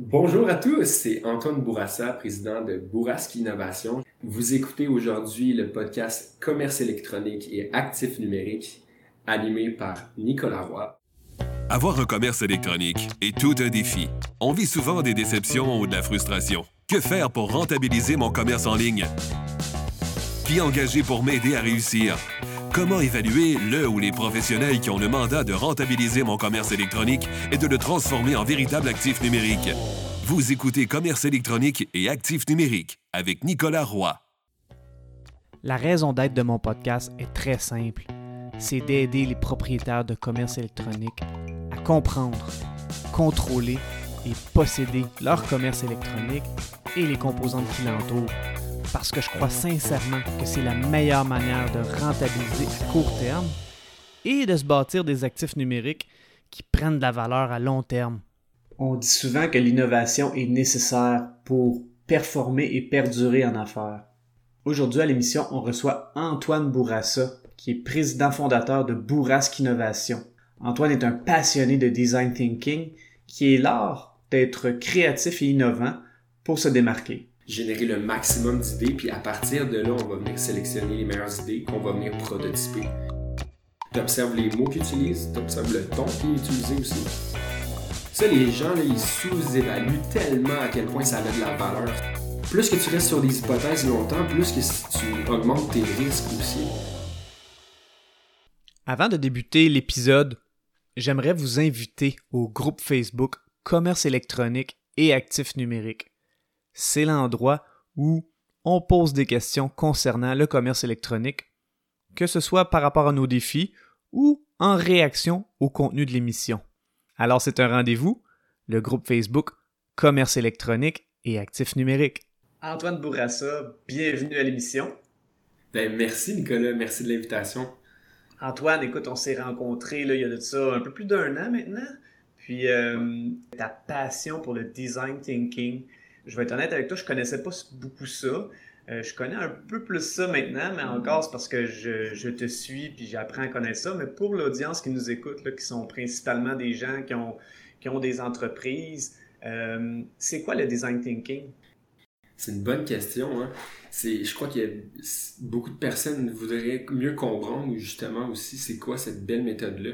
Bonjour à tous, c'est Antoine Bourassa, président de Bourrasque Innovation. Vous écoutez aujourd'hui le podcast Commerce électronique et actifs numériques animé par Nicolas Roy. Avoir un commerce électronique est tout un défi. On vit souvent des déceptions ou de la frustration. Que faire pour rentabiliser mon commerce en ligne? Qui engager pour m'aider à réussir? Comment évaluer le ou les professionnels qui ont le mandat de rentabiliser mon commerce électronique et de le transformer en véritable actif numérique? Vous écoutez Commerce électronique et actif numérique avec Nicolas Roy. La raison d'être de mon podcast est très simple. C'est d'aider les propriétaires de commerce électronique à comprendre, contrôler et posséder leur commerce électronique et les composantes qui l'entourent parce que je crois sincèrement que c'est la meilleure manière de rentabiliser à court terme et de se bâtir des actifs numériques qui prennent de la valeur à long terme. On dit souvent que l'innovation est nécessaire pour performer et perdurer en affaires. Aujourd'hui à l'émission, on reçoit Antoine Bourassa, qui est président fondateur de Bourrasque Innovation. Antoine est un passionné de design thinking qui est l'art d'être créatif et innovant pour se démarquer générer le maximum d'idées, puis à partir de là, on va venir sélectionner les meilleures idées qu'on va venir prototyper. Tu observes les mots qu'ils utilisent, tu observes le ton qui est utilisé aussi. Ça, les gens, là, ils sous-évaluent tellement à quel point ça a de la valeur. Plus que tu restes sur des hypothèses longtemps, plus que tu augmentes tes risques aussi. Avant de débuter l'épisode, j'aimerais vous inviter au groupe Facebook Commerce électronique et actifs numériques c'est l'endroit où on pose des questions concernant le commerce électronique, que ce soit par rapport à nos défis ou en réaction au contenu de l'émission. Alors c'est un rendez-vous, le groupe Facebook Commerce électronique et actifs numériques. Antoine Bourassa, bienvenue à l'émission. Ben, merci Nicolas, merci de l'invitation. Antoine, écoute, on s'est rencontrés là, il y a de ça un peu plus d'un an maintenant. Puis euh, ta passion pour le design thinking, je vais être honnête avec toi, je connaissais pas beaucoup ça. Euh, je connais un peu plus ça maintenant, mais encore c'est parce que je, te suis puis j'apprends à connaître ça. Mais pour l'audience qui nous écoute, là, qui sont principalement des gens qui ont, qui ont des entreprises, euh, c'est quoi le design thinking? C'est une bonne question. Hein? je crois qu'il y a beaucoup de personnes voudraient mieux comprendre justement aussi c'est quoi cette belle méthode-là.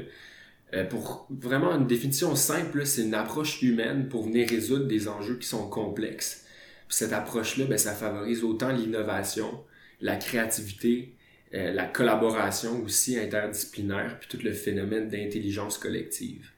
Euh, pour vraiment une définition simple, c'est une approche humaine pour venir résoudre des enjeux qui sont complexes. cette approche-là, ben, ça favorise autant l'innovation, la créativité, euh, la collaboration aussi interdisciplinaire, puis tout le phénomène d'intelligence collective.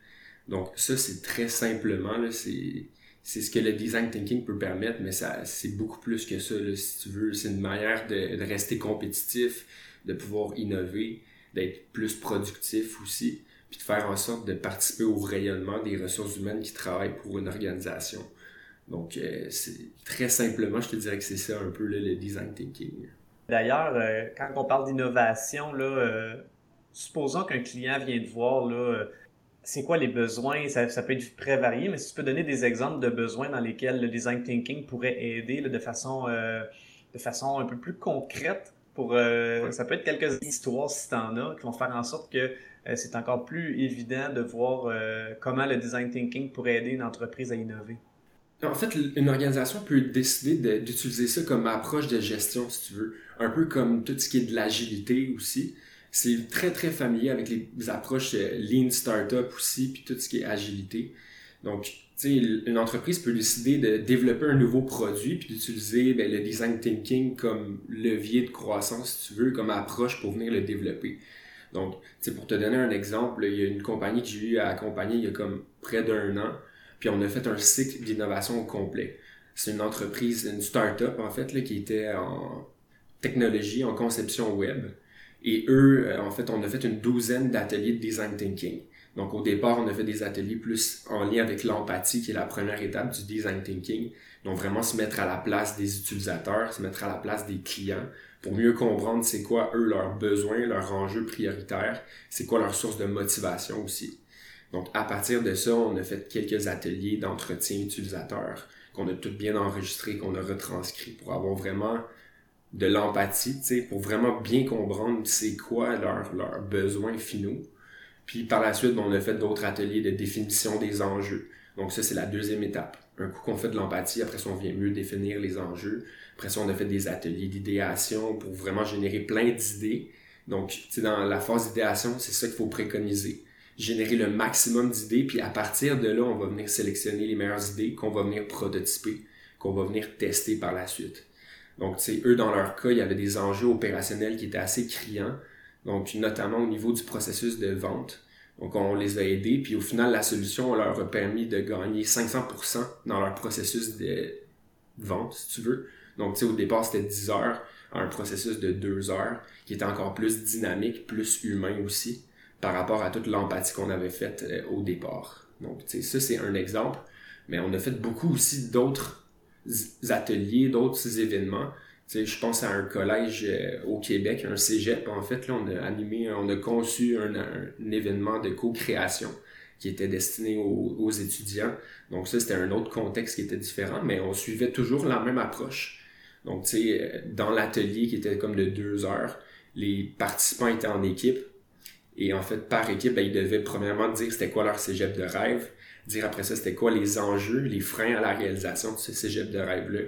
Donc ça, c'est très simplement, c'est, ce que le design thinking peut permettre, mais c'est beaucoup plus que ça, si tu veux. C'est une manière de rester compétitif, de pouvoir innover, d'être plus productif aussi puis de faire en sorte de participer au rayonnement des ressources humaines qui travaillent pour une organisation. Donc, euh, c'est très simplement, je te dirais que c'est ça un peu le design thinking. D'ailleurs, euh, quand on parle d'innovation, là, euh, supposons qu'un client vient te voir, là, c'est quoi les besoins? Ça, ça, peut être très varié, mais si tu peux donner des exemples de besoins dans lesquels le design thinking pourrait aider de, façon, de façon un peu plus concrète pour, ça peut être quelques histoires si tu en as qui vont faire en sorte que euh, c'est encore plus évident de voir euh, comment le design thinking pourrait aider une entreprise à innover. En fait, une organisation peut décider d'utiliser ça comme approche de gestion, si tu veux. Un peu comme tout ce qui est de l'agilité aussi. C'est très, très familier avec les approches euh, Lean Startup aussi, puis tout ce qui est agilité. Donc, tu sais, une entreprise peut décider de développer un nouveau produit, puis d'utiliser ben, le design thinking comme levier de croissance, si tu veux, comme approche pour venir le développer. Donc, pour te donner un exemple, il y a une compagnie que j'ai eu à accompagner il y a comme près d'un an, puis on a fait un cycle d'innovation au complet. C'est une entreprise, une start-up en fait, là, qui était en technologie, en conception web. Et eux, euh, en fait, on a fait une douzaine d'ateliers de design thinking. Donc, au départ, on a fait des ateliers plus en lien avec l'empathie, qui est la première étape du design thinking. Donc, vraiment se mettre à la place des utilisateurs, se mettre à la place des clients pour mieux comprendre c'est quoi, eux, leurs besoins, leurs enjeux prioritaires, c'est quoi leur source de motivation aussi. Donc, à partir de ça, on a fait quelques ateliers d'entretien utilisateur qu'on a tout bien enregistré, qu'on a retranscrit pour avoir vraiment de l'empathie, pour vraiment bien comprendre c'est quoi leurs besoins finaux puis par la suite, on a fait d'autres ateliers de définition des enjeux. Donc ça, c'est la deuxième étape. Un coup qu'on fait de l'empathie, après ça, on vient mieux définir les enjeux. Après ça, on a fait des ateliers d'idéation pour vraiment générer plein d'idées. Donc, dans la phase d'idéation, c'est ça qu'il faut préconiser. Générer le maximum d'idées, puis à partir de là, on va venir sélectionner les meilleures idées qu'on va venir prototyper, qu'on va venir tester par la suite. Donc, tu eux, dans leur cas, il y avait des enjeux opérationnels qui étaient assez criants. Donc, notamment au niveau du processus de vente. Donc, on les a aidés, puis au final, la solution leur a permis de gagner 500% dans leur processus de vente, si tu veux. Donc, tu sais, au départ, c'était 10 heures, un processus de 2 heures, qui était encore plus dynamique, plus humain aussi, par rapport à toute l'empathie qu'on avait faite euh, au départ. Donc, tu sais, ça, c'est un exemple. Mais on a fait beaucoup aussi d'autres ateliers, d'autres événements je pense à un collège euh, au Québec, un cégep, en fait, là, on a animé, on a conçu un, événement de co-création qui était destiné aux, étudiants. Donc ça, c'était un autre contexte qui était différent, mais on suivait toujours la même approche. Donc, tu sais, euh, dans l'atelier qui était comme de deux heures, les participants étaient en équipe. Et en fait, par équipe, ben, ils devaient premièrement dire c'était quoi leur cégep de rêve, dire après ça c'était quoi les enjeux, les freins à la réalisation de ce cégep de rêve-là.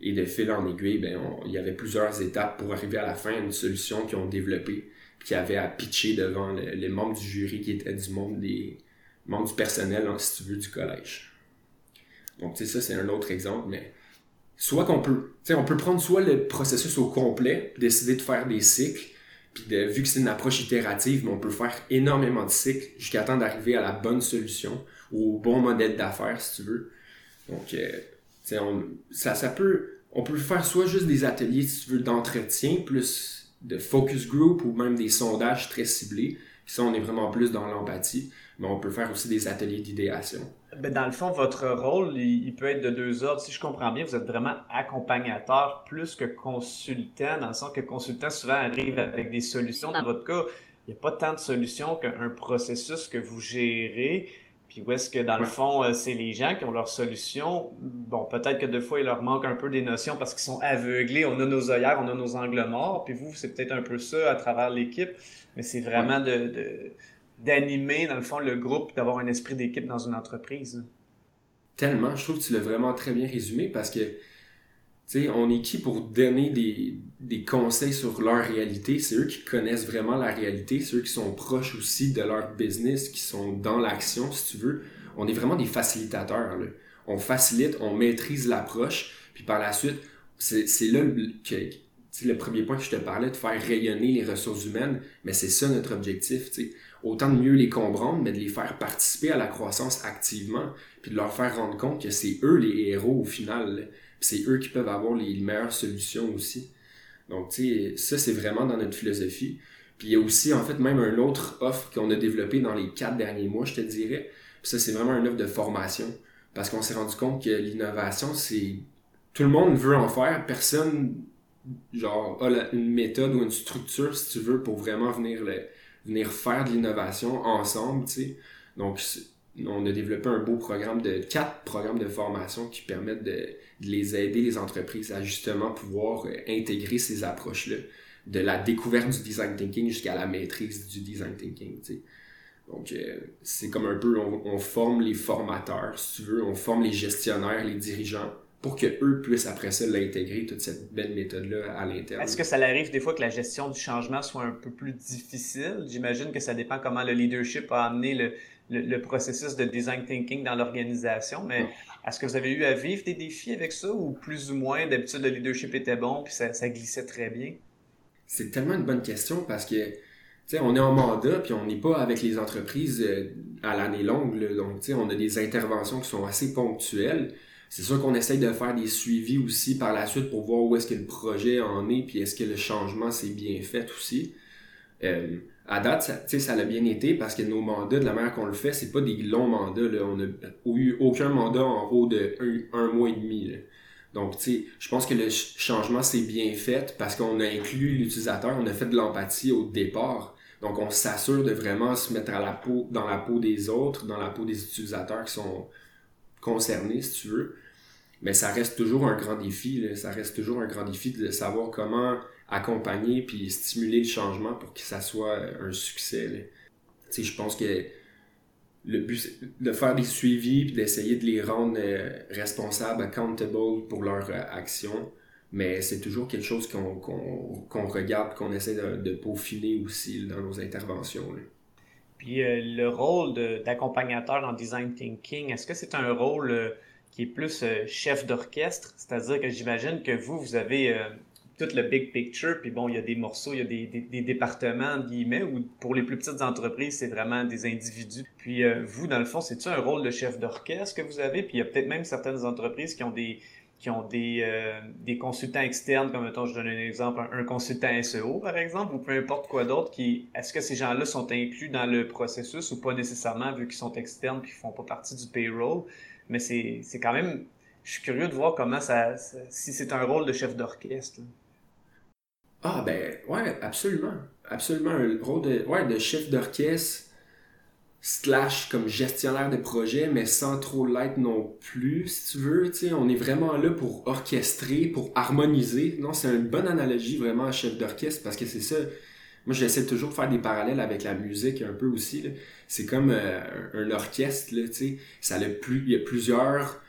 Et de fil en aiguille, ben, il y avait plusieurs étapes pour arriver à la fin à une solution qu'ils ont développée, puis qu'ils avaient à pitcher devant les membres du jury qui étaient du monde des membres du personnel, si tu veux, du collège. Donc, tu sais, ça, c'est un autre exemple, mais soit qu'on peut, tu sais, on peut prendre soit le processus au complet, décider de faire des cycles, puis vu que c'est une approche itérative, mais on peut faire énormément de cycles jusqu'à temps d'arriver à la bonne solution, ou au bon modèle d'affaires, si tu veux. Donc, euh, on, ça, ça peut, on peut faire soit juste des ateliers, si tu veux, d'entretien, plus de focus group ou même des sondages très ciblés. Ça, on est vraiment plus dans l'empathie. Mais on peut faire aussi des ateliers d'idéation. Ben dans le fond, votre rôle, il, peut être de deux ordres. Si je comprends bien, vous êtes vraiment accompagnateur plus que consultant, dans le sens que consultant souvent arrive avec des solutions. Dans votre cas, il n'y a pas tant de solutions qu'un processus que vous gérez. Puis où est-ce que, dans le fond, euh, c'est les gens qui ont leurs solutions. Bon, peut-être que des fois, il leur manque un peu des notions parce qu'ils sont aveuglés. On a nos œillères, on a nos angles morts. Puis vous, c'est peut-être un peu ça à travers l'équipe. Mais c'est vraiment de, d'animer, dans le fond, le groupe, d'avoir un esprit d'équipe dans une entreprise. Tellement. Je trouve que tu l'as vraiment très bien résumé parce que sais, on est qui pour donner des, conseils sur leur réalité? C'est eux qui connaissent vraiment la réalité, c'est eux qui sont proches aussi de leur business, qui sont dans l'action, si tu veux. On est vraiment des facilitateurs. On facilite, on maîtrise l'approche, puis par la suite, c'est là que, le premier point que je te parlais, de faire rayonner les ressources humaines, mais c'est ça notre objectif. Autant de mieux les comprendre, mais de les faire participer à la croissance activement, puis de leur faire rendre compte que c'est eux les héros au final c'est eux qui peuvent avoir les meilleures solutions aussi. Donc, tu sais, ça, c'est vraiment dans notre philosophie. Puis il y a aussi, en fait, même un autre offre qu'on a développé dans les quatre derniers mois, je te dirais. Puis ça, c'est vraiment un offre de formation. Parce qu'on s'est rendu compte que l'innovation, c'est... Tout le monde veut en faire. Personne, genre, a une méthode ou une structure, si tu veux, pour vraiment venir, venir faire de l'innovation ensemble, tu sais. Donc, on a développé un beau programme de quatre programmes de formation qui permettent de, les aider, les entreprises, à justement pouvoir euh, intégrer ces approches-là, de la découverte du design thinking jusqu'à la maîtrise du design thinking. Donc, euh, c'est comme un peu, on, forme les formateurs, si tu veux, on forme les gestionnaires, les dirigeants, pour que eux puissent après ça l'intégrer, toute cette belle méthode-là à l'interne. Est-ce que ça arrive des fois que la gestion du changement soit un peu plus difficile? J'imagine que ça dépend comment le leadership a amené le, le, processus de design thinking dans l'organisation, mais est-ce que vous avez eu à vivre des défis avec ça ou plus ou moins d'habitude le leadership était bon puis ça, glissait très bien? C'est tellement une bonne question parce que sais, on est en mandat, puis on n'est pas avec les entreprises euh, à l'année longue. Là. Donc, on a des interventions qui sont assez ponctuelles. C'est sûr qu'on essaye de faire des suivis aussi par la suite pour voir où est-ce que le projet en est, puis est-ce que le changement s'est bien fait aussi. Euh, à date, ça, ça a bien été parce que nos mandats, de la manière qu'on le fait, c'est pas des longs mandats. Là. On n'a eu aucun mandat en haut de un, mois et demi. Donc, tu sais, je pense que le changement s'est bien fait parce qu'on a inclus l'utilisateur, on a fait de l'empathie au départ. Donc, on s'assure de vraiment se mettre à la peau, dans la peau des autres, dans la peau des utilisateurs qui sont concernés, si tu veux. Mais ça reste toujours un grand défi. Ça reste toujours un grand défi de savoir comment accompagner puis stimuler le changement pour que ça soit un succès. Je pense que le but, de faire des suivis puis d'essayer de les rendre euh, responsables, accountable pour leurs euh, actions. Mais c'est toujours quelque chose qu'on qu'on regarde, qu'on essaie de, de, peaufiner aussi dans nos interventions. Puis euh, le rôle d'accompagnateur dans design thinking, est-ce que c'est un rôle qui est plus chef d'orchestre? C'est-à-dire que j'imagine que vous, vous avez tout le big picture, puis bon, il y a des morceaux, il y a des, départements, guillemets, où pour les plus petites entreprises, c'est vraiment des individus. Puis euh, vous, dans le fond, c'est-tu un rôle de chef d'orchestre que vous avez? Puis il y a peut-être même certaines entreprises qui ont des qui ont des, euh, consultants externes, comme mettons, je donne un exemple, un, consultant SEO, par exemple, ou peu importe quoi d'autre, qui est-ce que ces gens-là sont inclus dans le processus ou pas nécessairement, vu qu'ils sont externes et qu'ils font pas partie du payroll? Mais c'est quand même... Je suis curieux de voir comment ça si c'est un rôle de chef d'orchestre. Ah, ben, ouais, absolument. Absolument. Un rôle de, ouais, de chef d'orchestre, slash comme gestionnaire de projet, mais sans trop l'être non plus, si tu veux. Tu sais, on est vraiment là pour orchestrer, pour harmoniser. Non, c'est une bonne analogie vraiment chef d'orchestre parce que c'est ça. Moi, j'essaie toujours de faire des parallèles avec la musique un peu aussi. C'est comme euh, un, orchestre, là, tu sais. Ça plus, il y a plusieurs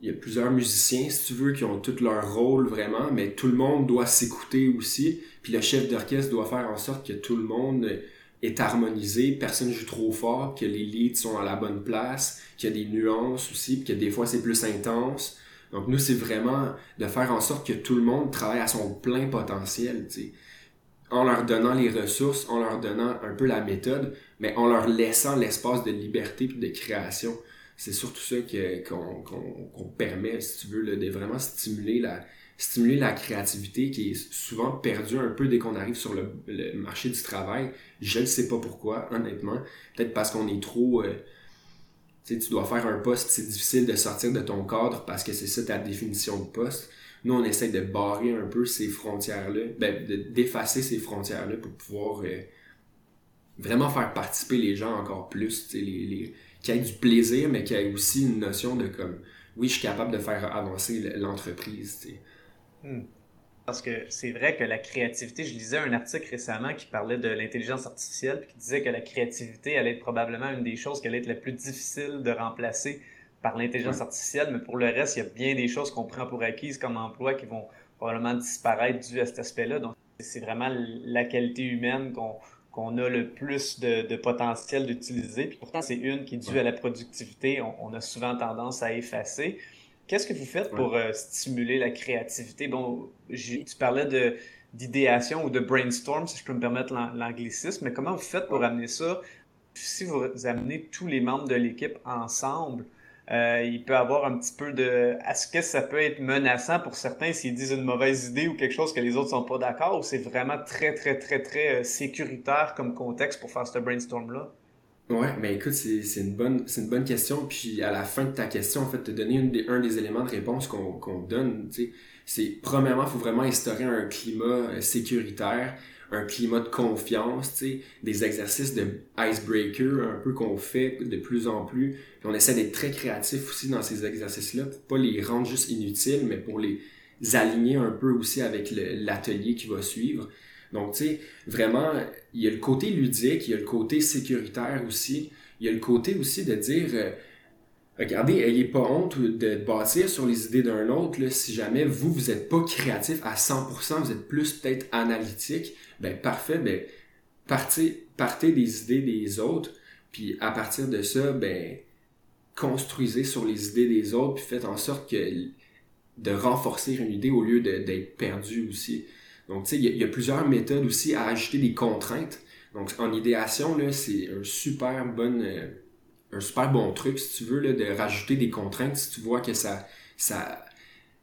il y a plusieurs musiciens, si tu veux, qui ont tout leur rôle vraiment, mais tout le monde doit s'écouter aussi. Puis le chef d'orchestre doit faire en sorte que tout le monde est harmonisé, personne joue trop fort, que les leads sont à la bonne place, qu'il y a des nuances aussi, puis que des fois c'est plus intense. Donc nous, c'est vraiment de faire en sorte que tout le monde travaille à son plein potentiel, tu sais. En leur donnant les ressources, en leur donnant un peu la méthode, mais en leur laissant l'espace de liberté et de création c'est surtout ça qu'on permet, si tu veux, de vraiment stimuler la, stimuler la créativité qui est souvent perdue un peu dès qu'on arrive sur le, marché du travail. Je ne sais pas pourquoi, honnêtement. Peut-être parce qu'on est trop... Euh, tu tu dois faire un poste, c'est difficile de sortir de ton cadre parce que c'est ça ta définition de poste. Nous, on essaie de barrer un peu ces frontières-là, ben, d'effacer ces frontières-là pour pouvoir euh, vraiment faire participer les gens encore plus, qui ait du plaisir, mais qui ait aussi une notion de comme, oui, je suis capable de faire avancer l'entreprise. Hmm. Parce que c'est vrai que la créativité, je lisais un article récemment qui parlait de l'intelligence artificielle, qui disait que la créativité allait être probablement une des choses qui allait être la plus difficile de remplacer par l'intelligence artificielle, mais pour le reste, il y a bien des choses qu'on prend pour acquises comme emploi qui vont probablement disparaître dû à cet aspect-là. Donc, c'est vraiment la qualité humaine qu'on qu'on a le plus de, potentiel d'utiliser. Puis pourtant, c'est une qui est due à la productivité. On, a souvent tendance à effacer. Qu'est-ce que vous faites pour euh, stimuler la créativité? Bon, tu parlais de d'idéation ou de brainstorm, si je peux me permettre l'anglicisme, mais comment vous faites pour amener ça? Si vous amenez tous les membres de l'équipe ensemble, euh, il peut avoir un petit peu de. Est-ce que ça peut être menaçant pour certains s'ils disent une mauvaise idée ou quelque chose que les autres sont pas d'accord ou c'est vraiment très, très, très, très euh, sécuritaire comme contexte pour faire ce brainstorm-là? Ouais, mais écoute, c'est une bonne c'est une bonne question. Puis à la fin de ta question, en fait, te donner un des éléments de réponse qu'on qu'on donne, c'est premièrement, il faut vraiment instaurer un climat euh, sécuritaire un climat de confiance, des exercices de icebreaker un peu qu'on fait de plus en plus. On essaie d'être très créatif aussi dans ces exercices-là pour pas les rendre juste inutiles, mais pour les aligner un peu aussi avec l'atelier qui va suivre. Donc, tu sais, vraiment, il y a le côté ludique, il y a le côté sécuritaire aussi. Il y a le côté aussi de dire, euh, regardez, ayez pas honte de bâtir sur les idées d'un autre. Si jamais vous, vous n'êtes pas créatif à 100%, vous êtes plus peut-être analytique, ben parfait, ben partez, partez des idées des autres, puis à partir de ça, ben construisez sur les idées des autres, puis faites en sorte que de renforcer une idée au lieu d'être perdu aussi. Donc, tu sais, il y, a plusieurs méthodes aussi à ajouter des contraintes. Donc, en idéation, là, c'est un super bon, euh, un super bon truc, si tu veux, là, de rajouter des contraintes si tu vois que ça, ça,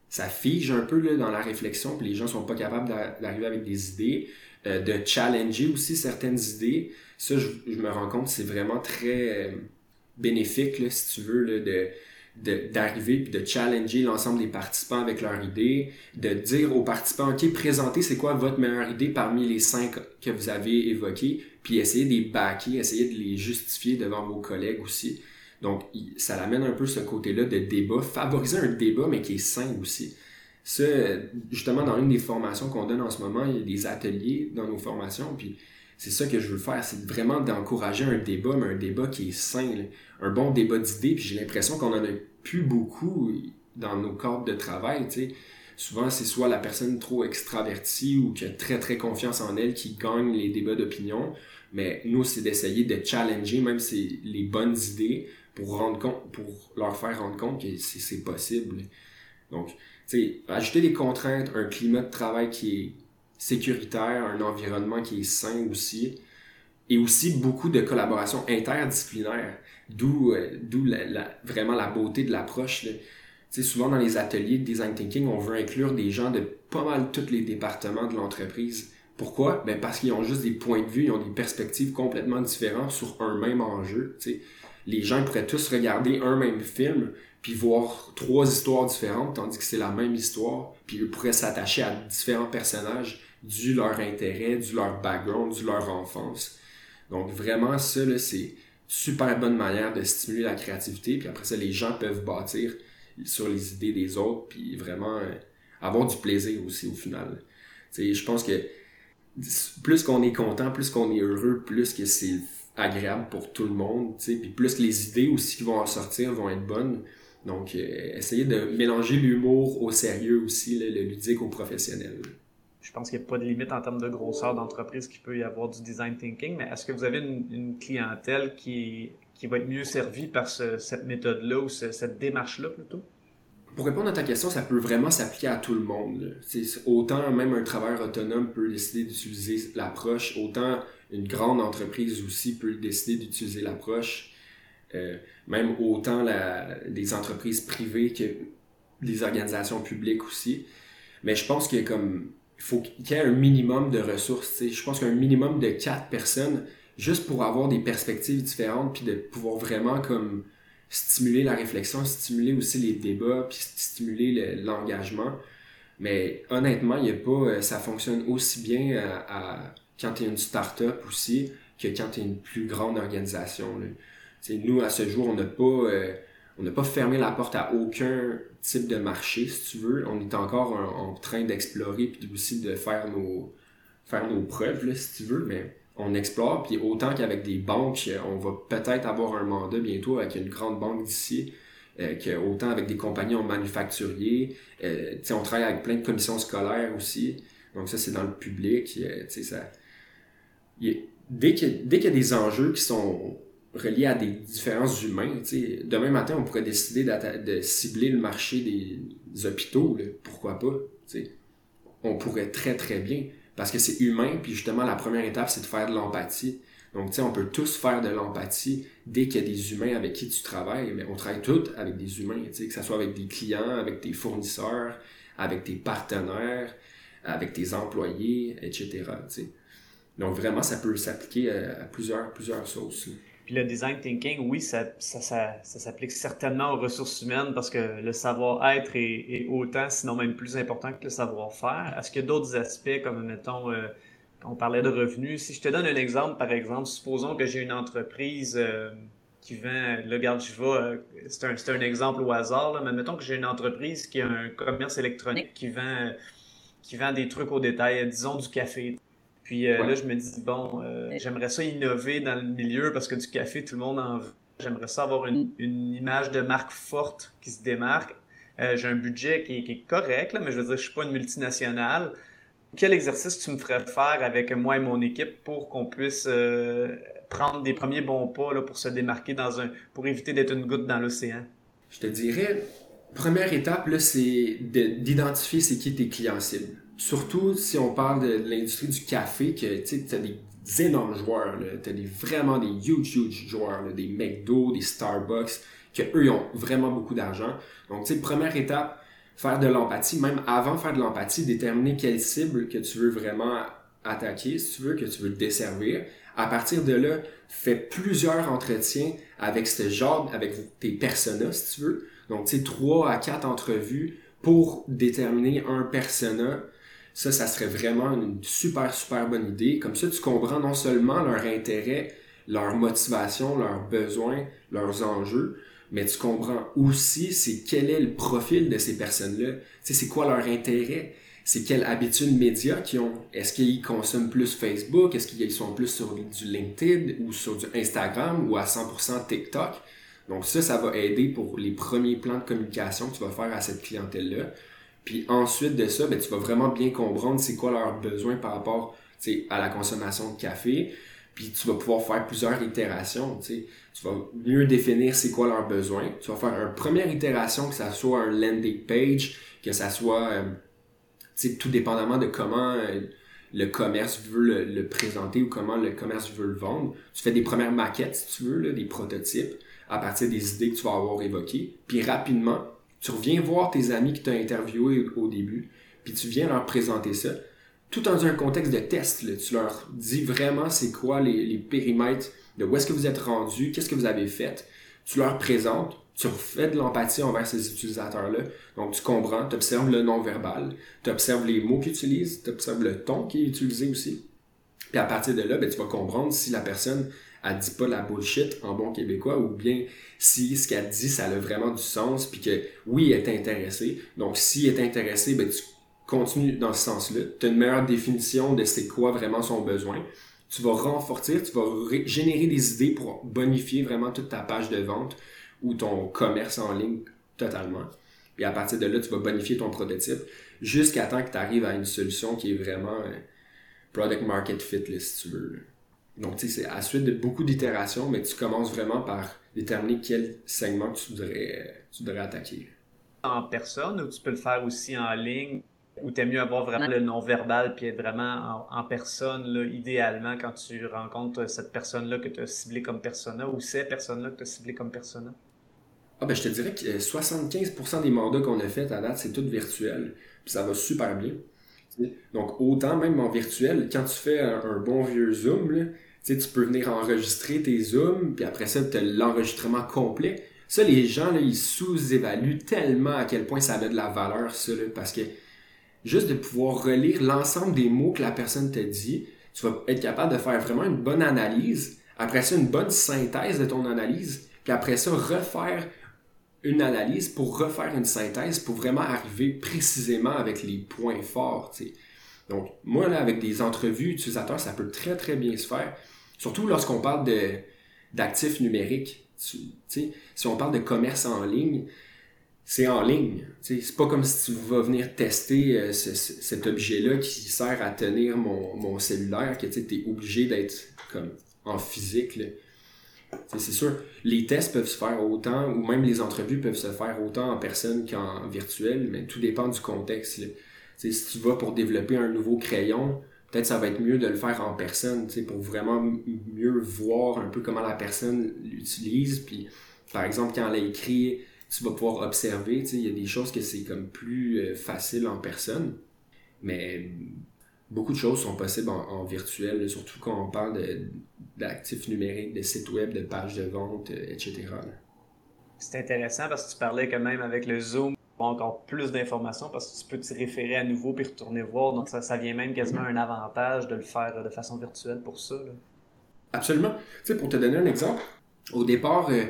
ça fige un peu là, dans la réflexion, puis les gens sont pas capables d'arriver avec des idées. Euh, de challenger aussi certaines idées. Ça, je, me rends compte, c'est vraiment très euh, bénéfique, là, si tu veux, là, de d'arriver puis de challenger l'ensemble des participants avec leur idée, de dire aux participants, OK, présentez c'est quoi votre meilleure idée parmi les cinq que vous avez évoquées, puis essayer de les backer, essayer de les justifier devant vos collègues aussi. Donc, ça amène un peu ce côté-là de débat, favoriser un débat, mais qui est sain aussi. Ça, justement, dans une des formations qu'on donne en ce moment, il y a des ateliers dans nos formations, puis c'est ça que je veux faire, c'est vraiment d'encourager un débat, mais un débat qui est sain, un bon débat d'idées. Puis j'ai l'impression qu'on en a plus beaucoup dans nos cadres de travail. sais. Souvent, c'est soit la personne trop extravertie ou qui a très très confiance en elle qui gagne les débats d'opinion. Mais nous, c'est d'essayer de challenger même c'est les bonnes idées pour rendre compte, pour leur faire rendre compte que c'est possible. Donc, tu ajouter des contraintes, un climat de travail qui est sécuritaire, un environnement qui est sain aussi, et aussi beaucoup de collaboration interdisciplinaire, d'où euh, la, vraiment la beauté de l'approche. Souvent dans les ateliers de design thinking, on veut inclure des gens de pas mal tous les départements de l'entreprise. Pourquoi? Ben parce qu'ils ont juste des points de vue, ils ont des perspectives complètement différentes sur un même enjeu. Les gens pourraient tous regarder un même film, puis voir trois histoires différentes, tandis que c'est la même histoire, puis ils pourraient s'attacher à différents personnages dû leur intérêt, dû leur background, dû leur enfance. Donc vraiment, ça, c'est super bonne manière de stimuler la créativité. Puis après ça, les gens peuvent bâtir sur les idées des autres, puis vraiment euh, avoir du plaisir aussi au final. je pense que plus qu'on est content, plus qu'on est heureux, plus que c'est agréable pour tout le monde, puis plus les idées aussi qui vont en sortir vont être bonnes. Donc, euh, essayez de mélanger l'humour au sérieux aussi, le ludique au professionnel je pense qu'il n'y a pas de limite en termes de grosseur d'entreprise qu'il peut y avoir du design thinking, mais est-ce que vous avez une, clientèle qui, qui va être mieux servie par cette méthode-là ou cette démarche-là plutôt? Pour répondre à ta question, ça peut vraiment s'appliquer à tout le monde. Autant même un travailleur autonome peut décider d'utiliser l'approche, autant une grande entreprise aussi peut décider d'utiliser l'approche. Euh, même autant la, des entreprises privées que des organisations publiques aussi. Mais je pense que comme faut qu'il y ait un minimum de ressources. Je pense qu'un minimum de quatre personnes, juste pour avoir des perspectives différentes, puis de pouvoir vraiment comme stimuler la réflexion, stimuler aussi les débats, puis stimuler l'engagement. Mais honnêtement, il y a pas, euh, ça fonctionne aussi bien à, quand tu es une start-up aussi que quand tu es une plus grande organisation. Nous, à ce jour, on n'a pas, euh, pas fermé la porte à aucun type de marché, si tu veux. On est encore en, train d'explorer puis aussi de faire nos, faire nos preuves, là, si tu veux, mais on explore. Puis autant qu'avec des banques, on va peut-être avoir un mandat bientôt avec une grande banque d'ici. Euh, que autant avec des compagnies en manufacturier, euh, on travaille avec plein de commissions scolaires aussi. Donc ça, c'est dans le public. Euh, ça... dès qu'il y a des enjeux qui sont relié à des différences humaines. Demain matin, on pourrait décider de cibler le marché des hôpitaux. Pourquoi pas? On pourrait très très bien. Parce que c'est humain, puis justement, la première étape, c'est de faire de l'empathie. Donc, tu sais, on peut tous faire de l'empathie dès qu'il y a des humains avec qui tu travailles, mais on travaille tous avec des humains, tu sais, que ce soit avec des clients, avec tes fournisseurs, avec tes partenaires, avec tes employés, etc. Donc, vraiment, ça peut s'appliquer à, plusieurs, plusieurs sources. Puis le design thinking, oui, ça, ça, ça, ça s'applique certainement aux ressources humaines parce que le savoir-être est, autant, sinon même plus important que le savoir-faire. Est-ce qu'il y a d'autres aspects comme, mettons, euh, on parlait de revenus? Si je te donne un exemple, par exemple, supposons que j'ai une entreprise euh, qui vend, là, regarde, je vais, euh, c'est un, un, exemple au hasard, là, mais mettons que j'ai une entreprise qui a un commerce électronique qui vend, qui vend des trucs au détail, disons du café. Puis euh, là, je me dis, bon, euh, j'aimerais ça innover dans le milieu parce que du café, tout le monde en veut. J'aimerais ça avoir une, une, image de marque forte qui se démarque. Euh, j'ai un budget qui, qui, est correct, là, mais je veux dire, je suis pas une multinationale. Quel exercice tu me ferais faire avec moi et mon équipe pour qu'on puisse prendre des premiers bons pas là, pour se démarquer dans un, pour éviter d'être une goutte dans l'océan? Je te dirais, première étape, c'est d'identifier c'est qui tes clients cibles surtout si on parle de, l'industrie du café, que tu as des énormes joueurs, tu as des, vraiment des huge, huge joueurs, des McDo, des Starbucks, que eux ils ont vraiment beaucoup d'argent. Donc, tu sais, première étape, faire de l'empathie, même avant de faire de l'empathie, déterminer quelle cible que tu veux vraiment attaquer, si tu veux, que tu veux desservir. À partir de là, fais plusieurs entretiens avec ce genre, avec tes personas, si tu veux. Donc, tu sais, trois à quatre entrevues pour déterminer un persona ça, ça serait vraiment une super, super bonne idée. Comme ça, tu comprends non seulement leur intérêt, leur motivation, leurs besoins, leurs enjeux, mais tu comprends aussi c'est quel est le profil de ces personnes-là. Tu sais, c'est quoi leur intérêt? c'est quelle habitude média qu'ils ont? Est-ce qu'ils consomment plus Facebook? Est-ce qu'ils sont plus sur du LinkedIn ou sur du Instagram ou à 100% TikTok? Donc ça, ça va aider pour les premiers plans de communication que tu vas faire à cette clientèle-là. Puis ensuite de ça, ben, tu vas vraiment bien comprendre c'est quoi leurs besoins par rapport à la consommation de café. Puis tu vas pouvoir faire plusieurs itérations. Tu vas mieux définir c'est quoi leurs besoins. Tu vas faire une première itération, que ça soit un landing page, que ça soit... Euh, tout dépendamment de comment euh, le commerce veut le, présenter ou comment le commerce veut le vendre. Tu fais des premières maquettes, si tu veux, des prototypes, à partir des idées que tu vas avoir évoquées. Puis rapidement, tu reviens voir tes amis qui t'ont interviewé au début, puis tu viens leur présenter ça, tout dans un contexte de test. Tu leur dis vraiment c'est quoi les, périmètres, de où est-ce que vous êtes rendu, qu'est-ce que vous avez fait. Tu leur présentes, tu refais de l'empathie envers ces utilisateurs-là. Donc, tu comprends, tu observes le non-verbal, tu observes les mots qu'ils utilisent, tu observes le ton qui est utilisé aussi. Puis à partir de là, ben, tu vas comprendre si la personne, elle dit pas la bullshit en bon québécois ou bien si ce qu'elle dit, ça a vraiment du sens puis que oui, elle est intéressée. Donc, si elle est intéressée, ben, tu continues dans ce sens-là. Tu as une meilleure définition de c'est quoi vraiment son besoin. Tu vas renforcer, tu vas générer des idées pour bonifier vraiment toute ta page de vente ou ton commerce en ligne totalement. Et à partir de là, tu vas bonifier ton prototype jusqu'à temps que tu arrives à une solution qui est vraiment euh, product market fit, si tu veux. Donc, tu sais, c'est à la suite de beaucoup d'itérations, mais tu commences vraiment par déterminer quel segment tu voudrais, tu voudrais attaquer. En personne ou tu peux le faire aussi en ligne ou t'aimes mieux avoir vraiment le non-verbal puis être vraiment en, personne, là, idéalement, quand tu rencontres cette personne-là que tu as ciblée comme persona ou ces personnes-là que tu as ciblées comme persona? Ah ben, je te dirais que 75% des mandats qu'on a fait à date, c'est tout virtuel. Puis ça va super bien. Donc, autant même en virtuel, quand tu fais un, bon vieux Zoom, tu peux venir enregistrer tes Zooms, puis après ça, tu as l'enregistrement complet. Ça, les gens, là, ils sous-évaluent tellement à quel point ça avait de la valeur, ça, parce que juste de pouvoir relire l'ensemble des mots que la personne te dit, tu vas être capable de faire vraiment une bonne analyse. Après ça, une bonne synthèse de ton analyse. Puis après ça, refaire une analyse pour refaire une synthèse pour vraiment arriver précisément avec les points forts. Donc, moi, là, avec des entrevues utilisateurs, ça peut très, très bien se faire. Surtout lorsqu'on parle de, d'actifs numériques. si on parle de commerce en ligne, c'est en ligne. C'est pas comme si tu vas venir tester euh, cet objet-là qui sert à tenir mon, mon cellulaire, que tu es obligé d'être comme en physique. C'est sûr, les tests peuvent se faire autant, ou même les entrevues peuvent se faire autant en personne qu'en virtuel, mais tout dépend du contexte. Si tu vas pour développer un nouveau crayon, peut-être ça va être mieux de le faire en personne, pour vraiment mieux voir un peu comment la personne l'utilise. Puis, par exemple, quand elle a écrit, tu vas pouvoir observer, il y a des choses que c'est comme plus euh, facile en personne. Mais beaucoup de choses sont possibles en, virtuel, surtout quand on parle d'actifs numériques, de sites web, de pages de vente, euh, etc. C'est intéressant parce que tu parlais quand même avec le Zoom encore plus d'informations parce que tu peux te référer à nouveau puis retourner voir. Donc ça, ça vient même quasiment un avantage de le faire de façon virtuelle pour ça. Absolument. Tu sais, pour te donner un exemple, au départ, euh,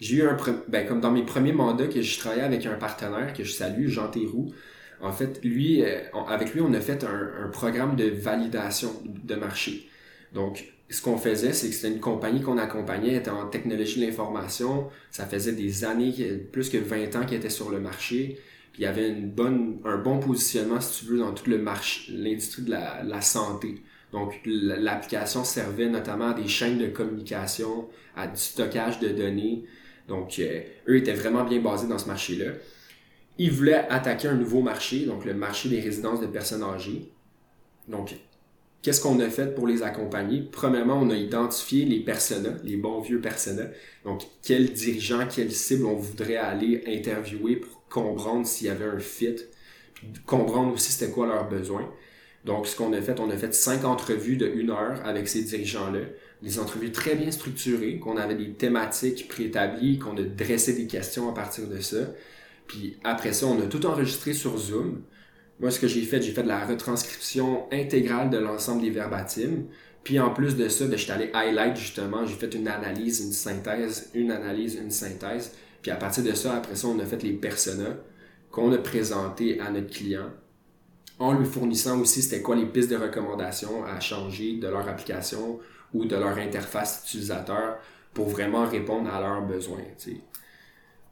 j'ai eu un... Ben, comme dans mes premiers mandats que je travaillais avec un partenaire que je salue, Jean Théroux, en fait, lui, euh, avec lui, on a fait un, programme de validation de marché. Donc, ce qu'on faisait, c'est que c'était une compagnie qu'on accompagnait, était en technologie de l'information. Ça faisait des années, plus que 20 ans qu'elle était sur le marché. Puis il y avait une bonne, un bon positionnement, si tu veux, dans tout le marché, l'industrie de la, santé. Donc, l'application servait notamment à des chaînes de communication, à du stockage de données. Donc, euh, eux étaient vraiment bien basés dans ce marché-là. Ils voulaient attaquer un nouveau marché, donc le marché des résidences de personnes âgées. Donc, qu'est-ce qu'on a fait pour les accompagner? Premièrement, on a identifié les personas, les bons vieux personas. Donc, quels dirigeants, quelles cibles on voudrait aller interviewer pour comprendre s'il y avait un fit, comprendre aussi c'était quoi leurs besoins. Donc, ce qu'on a fait, on a fait cinq entrevues de une heure avec ces dirigeants-là. Des entrevues très bien structurées, qu'on avait des thématiques préétablies, qu'on a dressé des questions à partir de ça. Puis après ça, on a tout enregistré sur Zoom. Moi, ce que j'ai fait, j'ai fait de la retranscription intégrale de l'ensemble des verbatims. Puis en plus de ça, ben, je suis allé highlight justement, j'ai fait une analyse, une synthèse, une analyse, une synthèse. Puis à partir de ça, après ça, on a fait les personas qu'on a présentés à notre client. en lui fournissant aussi c'était quoi les pistes de recommandation à changer de leur application ou de leur interface utilisateur pour vraiment répondre à leurs besoins.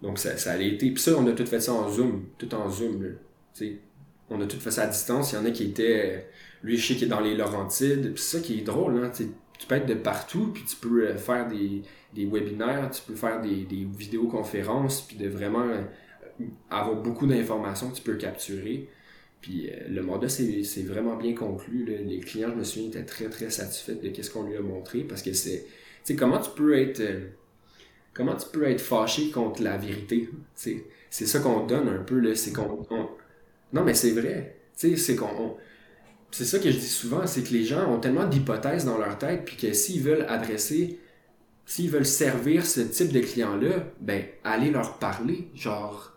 Donc ça, ça a été. Puis ça, on a tout fait ça en Zoom, tout en Zoom. On a tout fait ça à distance. Il y en a qui étaient. Lui, je sais qu'il est dans les Laurentides. Puis ça qui est drôle, hein, tu peux être de partout, puis tu peux euh, faire des, des webinaires, tu peux faire des, des vidéoconférences, puis de vraiment euh, avoir beaucoup d'informations que tu peux capturer. Puis euh, le mandat, c'est vraiment bien conclu. Les clients, je me souviens, étaient très, très satisfaits de ce qu'on lui a montré parce que c'est. Tu sais, comment tu peux être. Euh, comment tu peux être fâché contre la vérité? C'est ça qu'on donne un peu, C'est qu'on. Non, mais c'est vrai. C'est ça que je dis souvent, c'est que les gens ont tellement d'hypothèses dans leur tête, puis que s'ils veulent adresser, s'ils veulent servir ce type de client-là, ben, allez leur parler. Genre,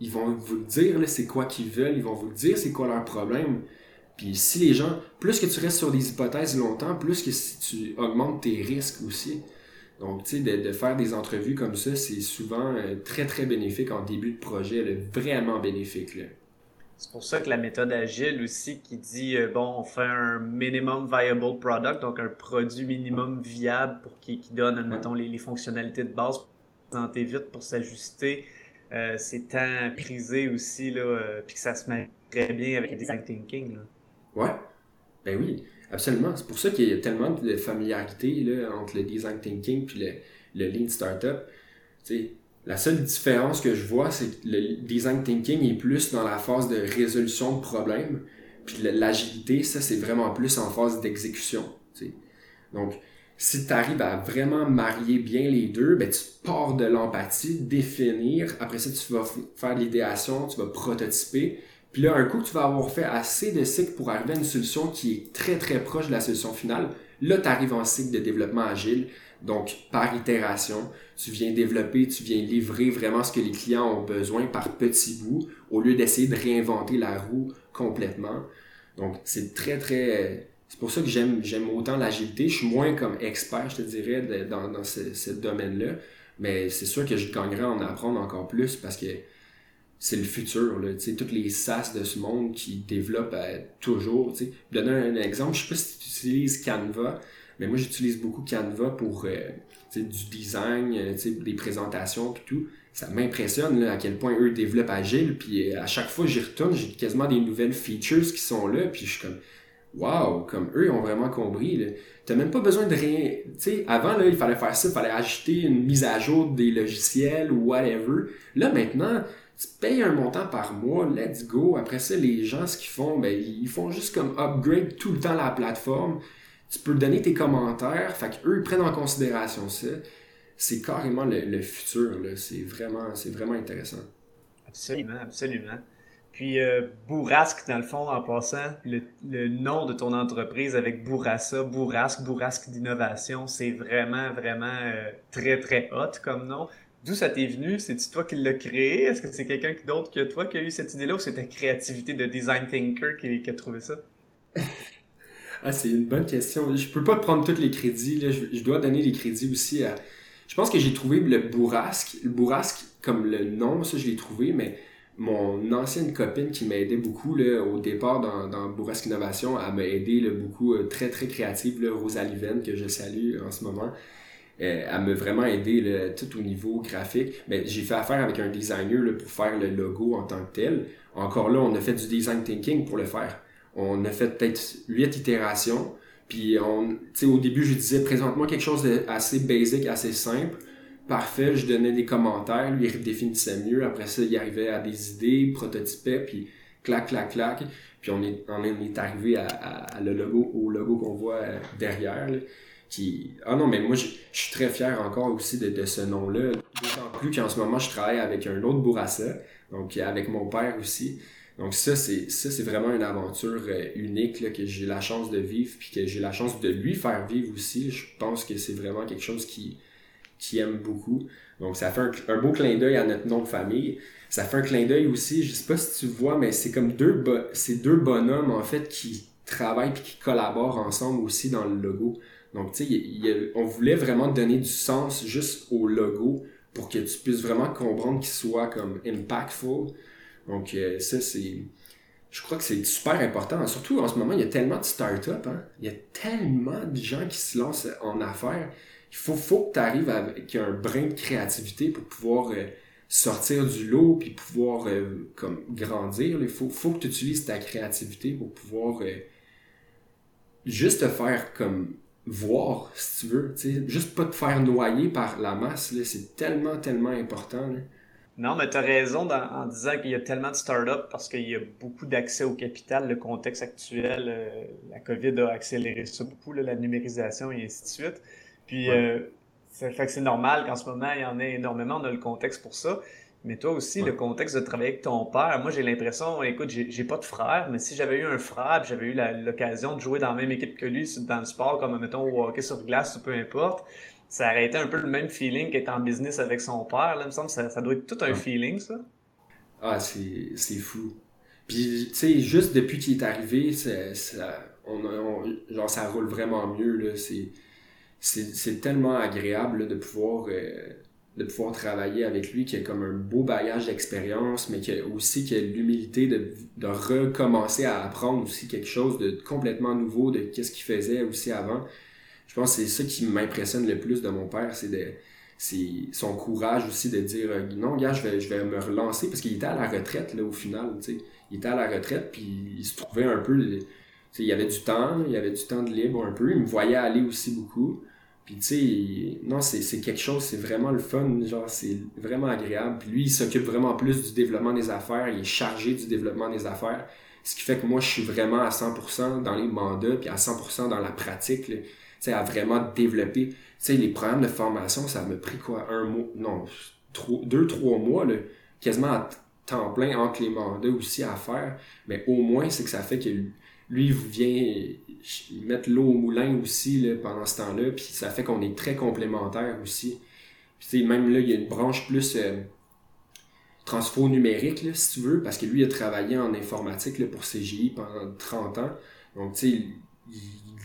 ils vont vous dire, c'est quoi qu'ils veulent, ils vont vous dire, c'est quoi leur problème. Puis si les gens, plus que tu restes sur des hypothèses longtemps, plus que si tu augmentes tes risques aussi. Donc, tu sais, de, faire des entrevues comme ça, c'est souvent euh, très, très bénéfique en début de projet, vraiment bénéfique. C'est pour ça que la méthode agile aussi qui dit, euh, bon, on fait un minimum viable product, donc un produit minimum viable pour qui, qui donne, admettons, les, les fonctionnalités de base pour présenter vite, pour s'ajuster, euh, c'est tant prisé aussi, là, euh, puis que ça se met très bien avec le design thinking. Là. Ouais, ben oui, absolument. C'est pour ça qu'il y a tellement de familiarité là, entre le design thinking puis le, le lean startup. sais, la seule différence que je vois, c'est que le design thinking est plus dans la phase de résolution de problèmes, puis l'agilité, ça, c'est vraiment plus en phase d'exécution. Donc, si tu arrives à vraiment marier bien les deux, ben, tu pars de l'empathie, définir, après ça, tu vas faire l'idéation, tu vas prototyper. Puis là, un coup tu vas avoir fait assez de cycles pour arriver à une solution qui est très très proche de la solution finale, là, tu arrives en cycle de développement agile. Donc, par itération, tu viens développer, tu viens livrer vraiment ce que les clients ont besoin par petits bouts, au lieu d'essayer de réinventer la roue complètement. Donc, c'est très, très c'est pour ça que j'aime, j'aime autant l'agilité. Je suis moins comme expert, je te dirais, dans, ce, domaine-là. Mais c'est sûr que je gagnerais en apprendre encore plus parce que c'est le futur. Là, toutes les SaaS de ce monde qui développent euh, toujours. T'sais. Donner un, exemple, je sais pas si tu utilises Canva, mais moi j'utilise beaucoup Canva pour euh, du design, euh, des présentations et tout. Ça m'impressionne à quel point eux développent agile. Puis à chaque fois j'y retourne, j'ai quasiment des nouvelles features qui sont là. Puis je suis comme wow, comme eux, ils ont vraiment compris. Tu n'as même pas besoin de rien. Tu sais, avant, là, il fallait faire ça, il fallait ajouter une mise à jour des logiciels ou whatever. Là, maintenant, tu payes un montant par mois, let's go. Après ça, les gens, ce qu'ils font, ben, ils font juste comme upgrade tout le temps la plateforme. Tu peux donner tes commentaires, fait qu'eux, ils prennent en considération ça. C'est carrément le, le futur. C'est vraiment, vraiment intéressant. Absolument, absolument. Puis euh, Bourrasque, dans le fond, en passant, le, nom de ton entreprise avec Bourrassa, Bourrasque, Bourrasque d'innovation, c'est vraiment, vraiment euh, très, très hot comme nom. D'où ça t'est venu? C'est-tu toi qui l'as créé? Est-ce que c'est quelqu'un d'autre que toi qui a eu cette idée-là ou c'est ta créativité de design thinker qui, a trouvé ça? ah, c'est une bonne question. Je peux pas prendre tous les crédits. Je, dois donner les crédits aussi à... Je pense que j'ai trouvé le Bourrasque. Le Bourrasque, comme le nom, ça, je l'ai trouvé, mais mon ancienne copine qui m'a aidé beaucoup au départ dans, Bourrasque Innovation, elle m'a aidé beaucoup, euh, très très créative, là, Rosalie que je salue en ce moment. Euh, elle m'a vraiment aidé là, tout au niveau graphique. Mais j'ai fait affaire avec un designer là, pour faire le logo en tant que tel. Encore là, on a fait du design thinking pour le faire. On a fait peut-être huit itérations. Puis on, au début, je disais présente-moi quelque chose d'assez basic, assez simple parfait, je donnais des commentaires, lui il redéfinissait mieux, après ça il arrivait à des idées, prototypait, puis clac, clac, clac, puis on est, on est arrivé à, le logo, au logo qu'on voit euh, derrière, Ah non, mais moi je, suis très fier encore aussi de, ce nom-là, d'autant plus qu'en ce moment je travaille avec un autre Bourassa, donc avec mon père aussi, donc ça, c'est ça, c'est vraiment une aventure euh, unique que j'ai la chance de vivre, puis que j'ai la chance de lui faire vivre aussi. Je pense que c'est vraiment quelque chose qui, qui aime beaucoup. Donc, ça fait un, beau clin d'œil à notre nom de famille. Ça fait un clin d'œil aussi, je sais pas si tu vois, mais c'est comme deux, c'est deux bonhommes, en fait, qui travaillent puis qui collaborent ensemble aussi dans le logo. Donc, tu sais, on voulait vraiment donner du sens juste au logo pour que tu puisses vraiment comprendre qu'il soit comme impactful. Donc, euh, ça, c'est je crois que c'est super important. Surtout en ce moment, il y a tellement de start-up. Hein? Il y a tellement de gens qui se lancent en affaires. Il faut, faut que tu arrives avec un brin de créativité pour pouvoir euh, sortir du lot puis pouvoir euh, comme grandir. Il faut, faut que tu utilises ta créativité pour pouvoir juste te faire comme voir, si tu veux. Juste pas te faire noyer par la masse. C'est tellement, tellement important. Non, mais tu as raison en disant qu'il y a tellement de startups parce qu'il y a beaucoup d'accès au capital. Le contexte actuel, euh, la COVID a accéléré ça beaucoup, la numérisation et ainsi de suite. Puis, euh, ça fait que c'est normal qu'en ce moment, il y en ait énormément. On a le contexte pour ça. Mais toi aussi, le contexte de travailler avec ton père, moi j'ai l'impression, écoute, j'ai pas de frère, mais si j'avais eu un frère, j'avais eu l'occasion de jouer dans la même équipe que lui, dans le sport, comme mettons au hockey sur glace ou peu importe, ça aurait été un peu le même feeling qu'être en business avec son père. Là, il me semble que ça, ça doit être tout un feeling, ça. Ah, c'est fou. Puis, tu sais, juste depuis qu'il est arrivé, ça, on, genre, ça roule vraiment mieux. C'est tellement agréable de pouvoir. Euh, de pouvoir travailler avec lui, qui a comme un beau bagage d'expérience, mais qui a aussi qui a l'humilité de, recommencer à apprendre aussi quelque chose de complètement nouveau de qu'est-ce qu'il faisait aussi avant. Je pense que c'est ça qui m'impressionne le plus de mon père, c'est son courage aussi de dire euh, non gars je vais, je vais me relancer parce qu'il était à la retraite là au final il était à la retraite puis il se trouvait un peu il y avait du temps il y avait du temps de libre un peu. Il me voyait aller aussi beaucoup puis tu sais non c'est quelque chose c'est vraiment le fun genre c'est vraiment agréable puis lui il s'occupe vraiment plus du développement des affaires il est chargé du développement des affaires ce qui fait que moi je suis vraiment à 100% dans les mandats puis à 100% dans la pratique là à vraiment développer. Tu sais, les programmes de formation, ça m'a pris quoi, un mois, non, deux, trois mois, là, quasiment à temps plein entre les mandats aussi à faire. Mais au moins, c'est que ça fait que lui, il vient mettre l'eau au moulin aussi là, pendant ce temps-là, puis ça fait qu'on est très complémentaires aussi. Même là, il y a une branche plus euh, transfo numérique, là, si tu veux, parce que lui, il a travaillé en informatique là, pour CGI pendant 30 ans. Donc, tu sais,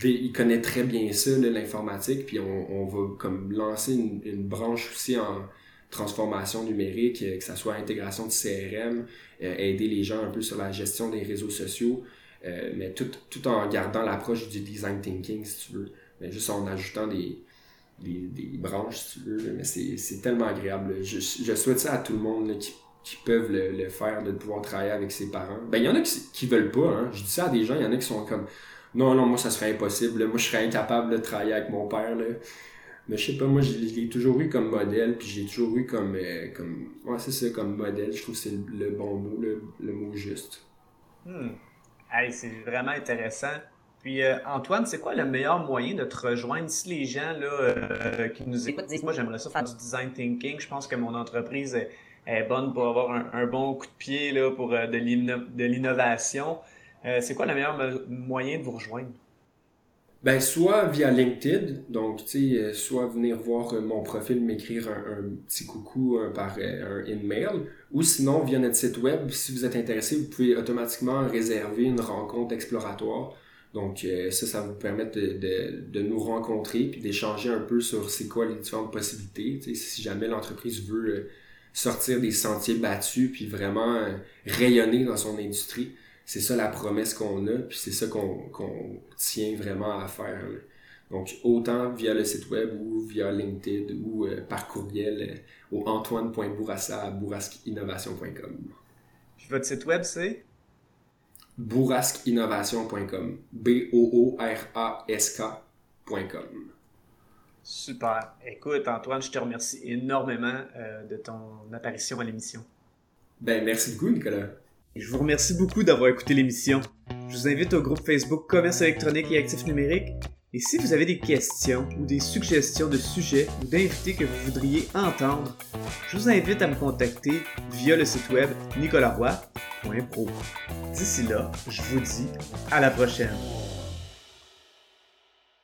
il, connaît très bien ça, l'informatique, puis on, va comme lancer une, branche aussi en transformation numérique, euh, que ça soit intégration de CRM, euh, aider les gens un peu sur la gestion des réseaux sociaux, euh, mais tout, tout en gardant l'approche du design thinking, si tu veux, mais juste en ajoutant des, des, branches, si tu veux, mais c'est tellement agréable. Je, souhaite ça à tout le monde qui, qui peuvent le, faire, de pouvoir travailler avec ses parents. Ben, il y en a qui, qui veulent pas, hein. je dis ça à des gens, il y en a qui sont comme non, non, moi, ça serait impossible. Moi, je serais incapable de travailler avec mon père. Là. Mais je sais pas, moi, je l'ai toujours eu comme modèle, puis j'ai toujours eu comme, euh, comme ouais, c'est ça, comme modèle. Je trouve que c'est le, bon mot, le, mot juste. Hmm. Hey, c'est vraiment intéressant. Puis, euh, Antoine, c'est quoi le meilleur moyen de te rejoindre? Si les gens là, euh, qui nous écoutent disent Moi, j'aimerais ça faire du design thinking. Je pense que mon entreprise est, bonne pour avoir un, un, bon coup de pied là, pour de l'innovation. Euh, c'est quoi le meilleur moyen de vous rejoindre? Ben, soit via LinkedIn, donc, tu sais, euh, soit venir voir euh, mon profil, m'écrire un, petit coucou par un email, ou sinon via notre site web, si vous êtes intéressé, vous pouvez automatiquement réserver une rencontre exploratoire. Donc, ça, ça vous permettre de, de, nous rencontrer puis d'échanger un peu sur c'est quoi les différentes possibilités. Tu si jamais l'entreprise veut sortir des sentiers battus puis vraiment rayonner dans son industrie, c'est ça la promesse qu'on a, puis c'est ça qu'on tient vraiment à faire. Donc, autant via le site web ou via LinkedIn ou euh, par courriel euh, au antoine.bourassa à bourrasqueinnovation.com. Puis votre site web, c'est? bourrasqueinnovation.com. B-O-O-R-A-S-K.com. Super. Écoute, Antoine, je te remercie énormément euh, de ton apparition à l'émission. Ben, merci beaucoup, Nicolas. Je vous remercie beaucoup d'avoir écouté l'émission. Je vous invite au groupe Facebook Commerce électronique et actifs numériques. Et si vous avez des questions ou des suggestions de sujets ou d'invités que vous voudriez entendre, je vous invite à me contacter via le site web nicolaroy.pro. D'ici là, je vous dis à la prochaine.